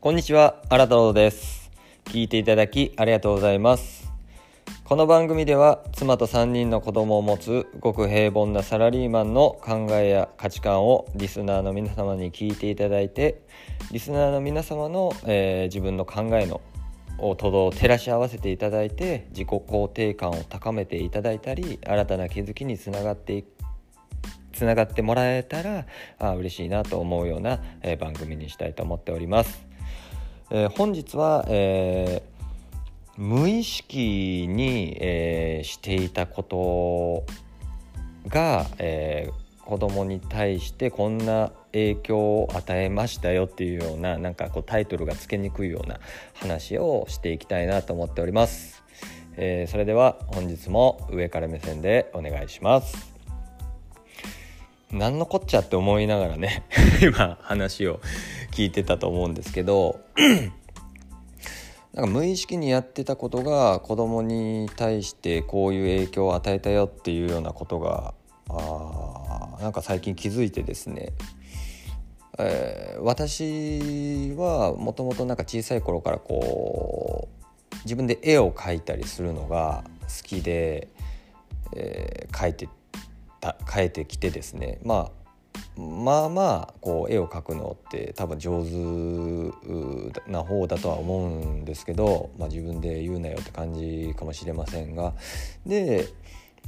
こんにちは、新太郎です。聞いていただきありがとうございます。この番組では妻と3人の子供を持つごく平凡なサラリーマンの考えや価値観をリスナーの皆様に聞いていただいてリスナーの皆様の、えー自分の考えのをとどを照らし合わせていただいて自己肯定感を高めていただいたり新たな気づきにつながっていつながってもらえたらあ嬉しいなと思うような、えー番組にしたいと思っております。えー本日は、えー無意識に、えーしていたことが、えー子供に対してこんな影響を与えましたよっていうようななんかこうタイトルがつけにくいような話をしていきたいなと思っております、えーそれでは本日も上から目線でお願いします。何のこっちゃって思いながらね 今話を聞いてたと思うんですけど なんか無意識にやってたことが子供に対してこういう影響を与えたよっていうようなことがあなんか最近気づいてですね、えー私はもともとなんか小さい頃からこう自分で絵を描いたりするのが好きで、えー描いてた描いてきてですね。まあまあまあこう絵を描くのって多分上手な方だとは思うんですけど、まあ、自分で言うなよって感じかもしれませんが。で、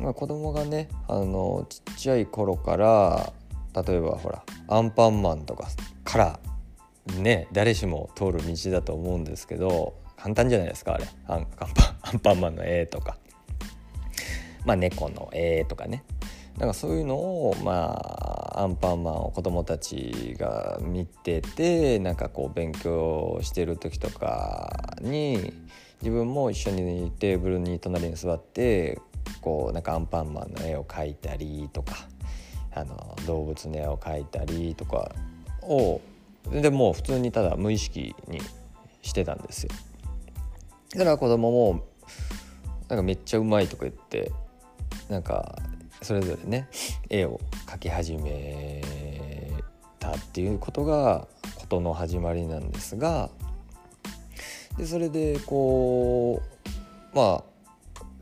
まあ、子供がねあのちっちゃい頃から例えばほらアンパンマンとかからね誰しも通る道だと思うんですけど簡単じゃないですかあれ。アンパンアンパンマンの絵とか、まあ、猫の絵とかね。なんかそういうのをまあアンパンマンを子供たちが見ててなんかこう勉強してる時とかに自分も一緒にテーブルに隣に座ってこうなんかアンパンマンの絵を描いたりとかあの動物の絵を描いたりとかをでもう普通にただ無意識にしてたんですよ。だから子供もなんかめっちゃうまいとか言ってなんかそれぞれね絵を描き始めたっていうことが事の始まりなんですがでそれでこうまあ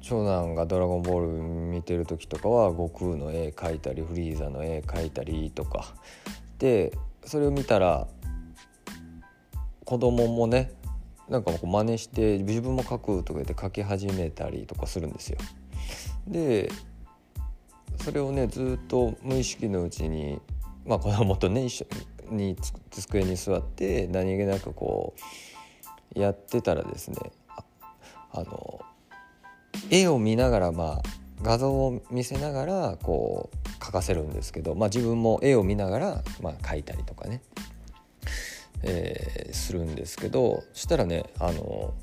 長男が「ドラゴンボール」見てる時とかは悟空の絵描いたりフリーザの絵描いたりとかでそれを見たら子供もねなんかこう真似して自分も描くとか言って描き始めたりとかするんですよ。でそれをねずっと無意識のうちに、まあ、子供とね一緒に机に座って何気なくこうやってたらですねああの絵を見ながらまあ画像を見せながらこう描かせるんですけど、まあ、自分も絵を見ながら、まあ、描いたりとかね、えーするんですけどそしたらねあの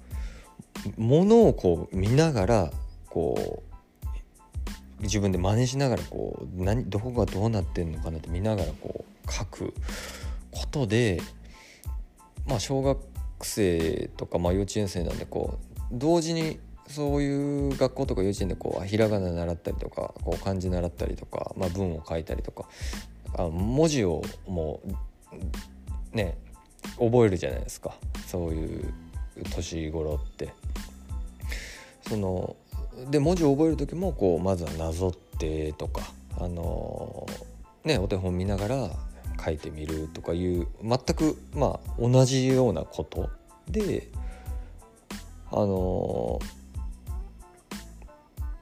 物をこう見ながらこう自分で真似しながらこう何どこがどうなってんのかなって見ながらこう書くことでまあ小学生とか、まあ、幼稚園生なんでこう同時にそういう学校とか幼稚園でこうひらがな習ったりとかこう漢字習ったりとか、まあ、文を書いたりとかあ文字をもうね覚えるじゃないですかそういう年頃って。そので文字を覚える時もこうまずはなぞってとかあのねお手本見ながら書いてみるとかいう全くまあ同じようなことであの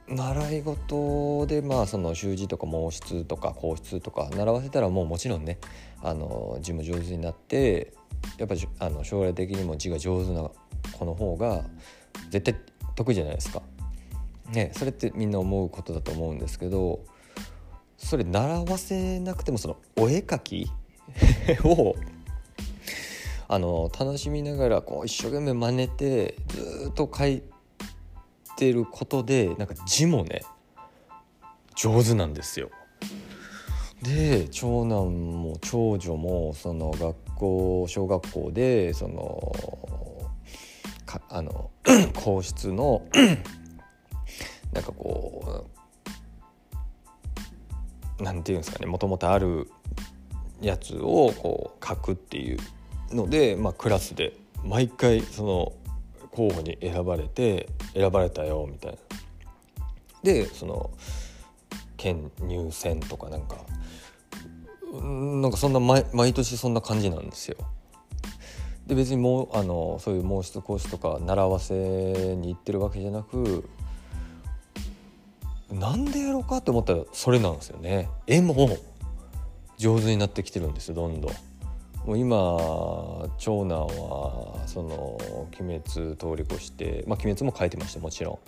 習い事でまあその習字とか毛筆とか硬筆とか習わせたらもうもちろんねあの字も上手になってやっぱりあの将来的にも字が上手な子の方が絶対得意じゃないですか。ね、それってみんな思うことだと思うんですけどそれ習わせなくてもそのお絵描き をあの楽しみながらこう一生懸命真似てずっと描いてることでなんか字もね上手なんですよ。で長男も長女もその学校小学校でそのかあの 皇室のなんかこうなんていうんですかねもともとあるやつをこう書くっていうので、まあ、クラスで毎回その候補に選ばれて選ばれたよみたいな。でその県入選とかなんかなんかそんな毎毎年そんな感じなんですよ。で別にもうあのそういう毛質講師とか習わせに行ってるわけじゃなくなんでやろうかって思ったらそれなんですよね。絵も上手になってきてるんですよどんどん。もう今長男はその「鬼滅」通り越して「まあ、鬼滅」も書いてましたもちろ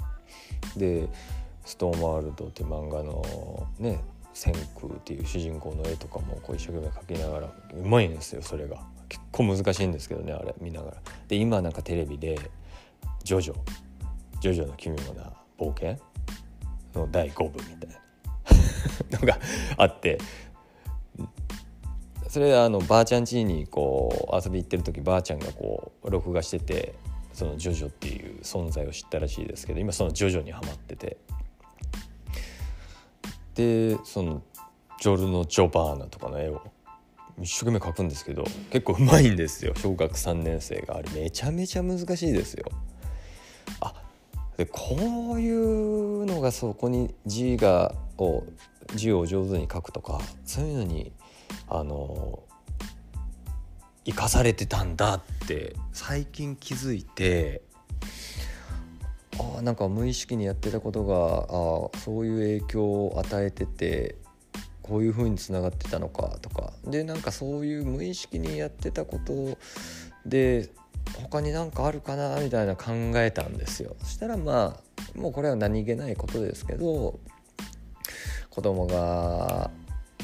ん。で「ストーンワールド」って漫画のね千空っていう主人公の絵とかもこう一生懸命描きながらうまいんですよそれが結構難しいんですけどねあれ見ながらで今なんかテレビで「ジョジョ」「ジョジョの奇妙な冒険」の第5部みたいな。のがあって。それあのばあちゃん家にこう遊び行ってる時ばあちゃんがこう録画しててそのジョジョっていう存在を知ったらしいですけど今そのジョジョにはまってて。でそのジョルノ・ジョバーナとかの絵を一生懸命描くんですけど結構うまいんですよ。小学3年生があれ。めちゃめちゃ難しいですよ。でこういうのがそこに字がを字を上手に書くとかそういうのにあの生かされてたんだって最近気づいてあなんか無意識にやってたことがあそういう影響を与えててこういう風につながってたのかとか。でなんかそういう無意識にやってたことで他に何かあるかなみたいな考えたんですよそしたらまあもうこれは何気ないことですけど子供が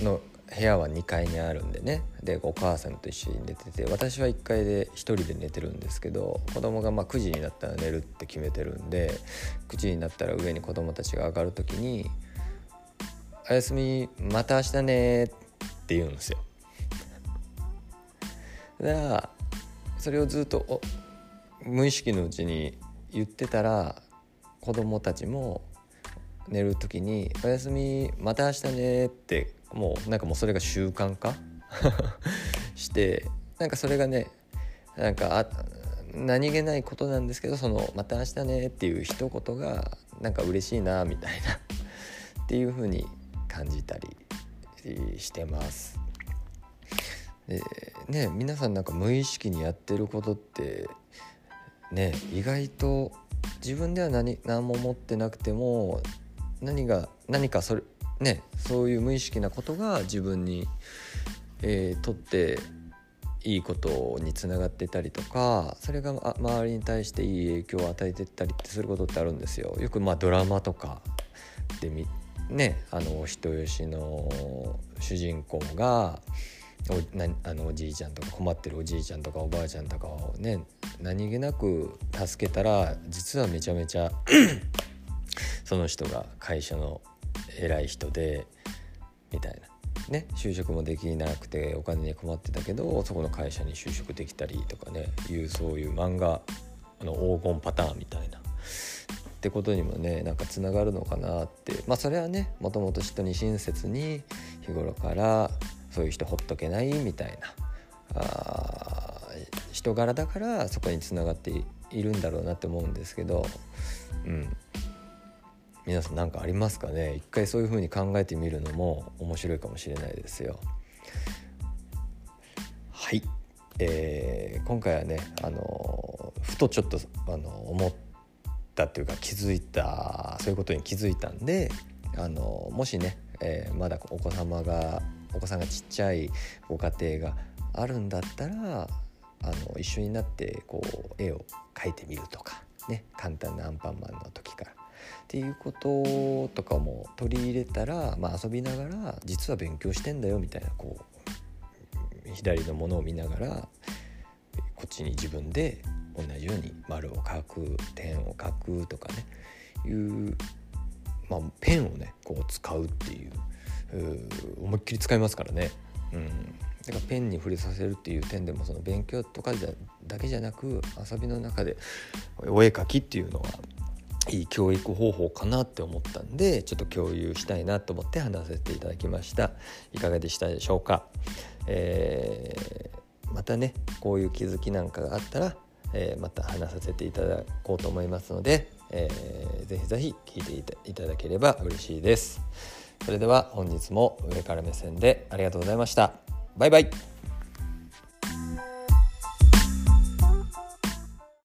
の部屋は2階にあるんでねでお母さんと一緒に寝てて私は1階で1人で寝てるんですけど子供がま9時になったら寝るって決めてるんで9時になったら上に子供たちが上がる時に「おやすみまた明日ね」って言うんですよ。だからそれをずっと無意識のうちに言ってたら子供たちも寝る時に「おやすみまた明日ね」ってもうなんかもうそれが習慣化？してなんかそれがねなんかあ何気ないことなんですけどその「また明日ね」っていう一言がなんか嬉しいなみたいな っていう風に感じたりしてます。でね皆さんなんか無意識にやってることってね意外と自分では何何も思ってなくても何が何かそれねそういう無意識なことが自分に、えー、とっていいことにつながってたりとかそれが周りに対していい影響を与えてったりってすることってあるんですよ。よくまあドラマとかでねあの人吉の主人公がおなあのおじいちゃんとか困ってるおじいちゃんとかおばあちゃんとかをね何気なく助けたら実はめちゃめちゃ その人が会社の偉い人でみたいな。ね、就職もできなくてお金に困ってたけどそこの会社に就職できたりとかねいうそういう漫画の黄金パターンみたいなってことにもねなんかつながるのかなってまあそれはねもともと人に親切に日頃からそういう人ほっとけないみたいな。あ人柄だからそこにつながっているんだろうなって思うんですけど、うん、皆さん何かありますかね？一回そういう風に考えてみるのも面白いかもしれないですよ。はい、えー、今回はねあのふとちょっとあの思ったっていうか気づいたそういうことに気づいたんであのもしね、えー、まだお子様がお子さんがちっちゃいご家庭があるんだったらあの一緒になってこう絵を描いてみるとかね簡単なアンパンマンの時から。っていうこととかも取り入れたら、まあ、遊びながら実は勉強してんだよみたいなこう左のものを見ながらこっちに自分で同じように丸を描く点を描くとかねいう、まあ、ペンをねこう使うっていう思いっきり使いますからね。うんだからペンに触れさせるっていう点でもその勉強とかだけじゃなく遊びの中でお絵描きっていうのはいい教育方法かなって思ったんでちょっと共有したいなと思って話させていただきましたいかがでしたでしょうか、えー、またねこういう気づきなんかがあったら、えー、また話させていただこうと思いますので、えー、ぜひぜひ聞いていただければ嬉しいです。それでは本日も上から目線でありがとうございました。バイバイ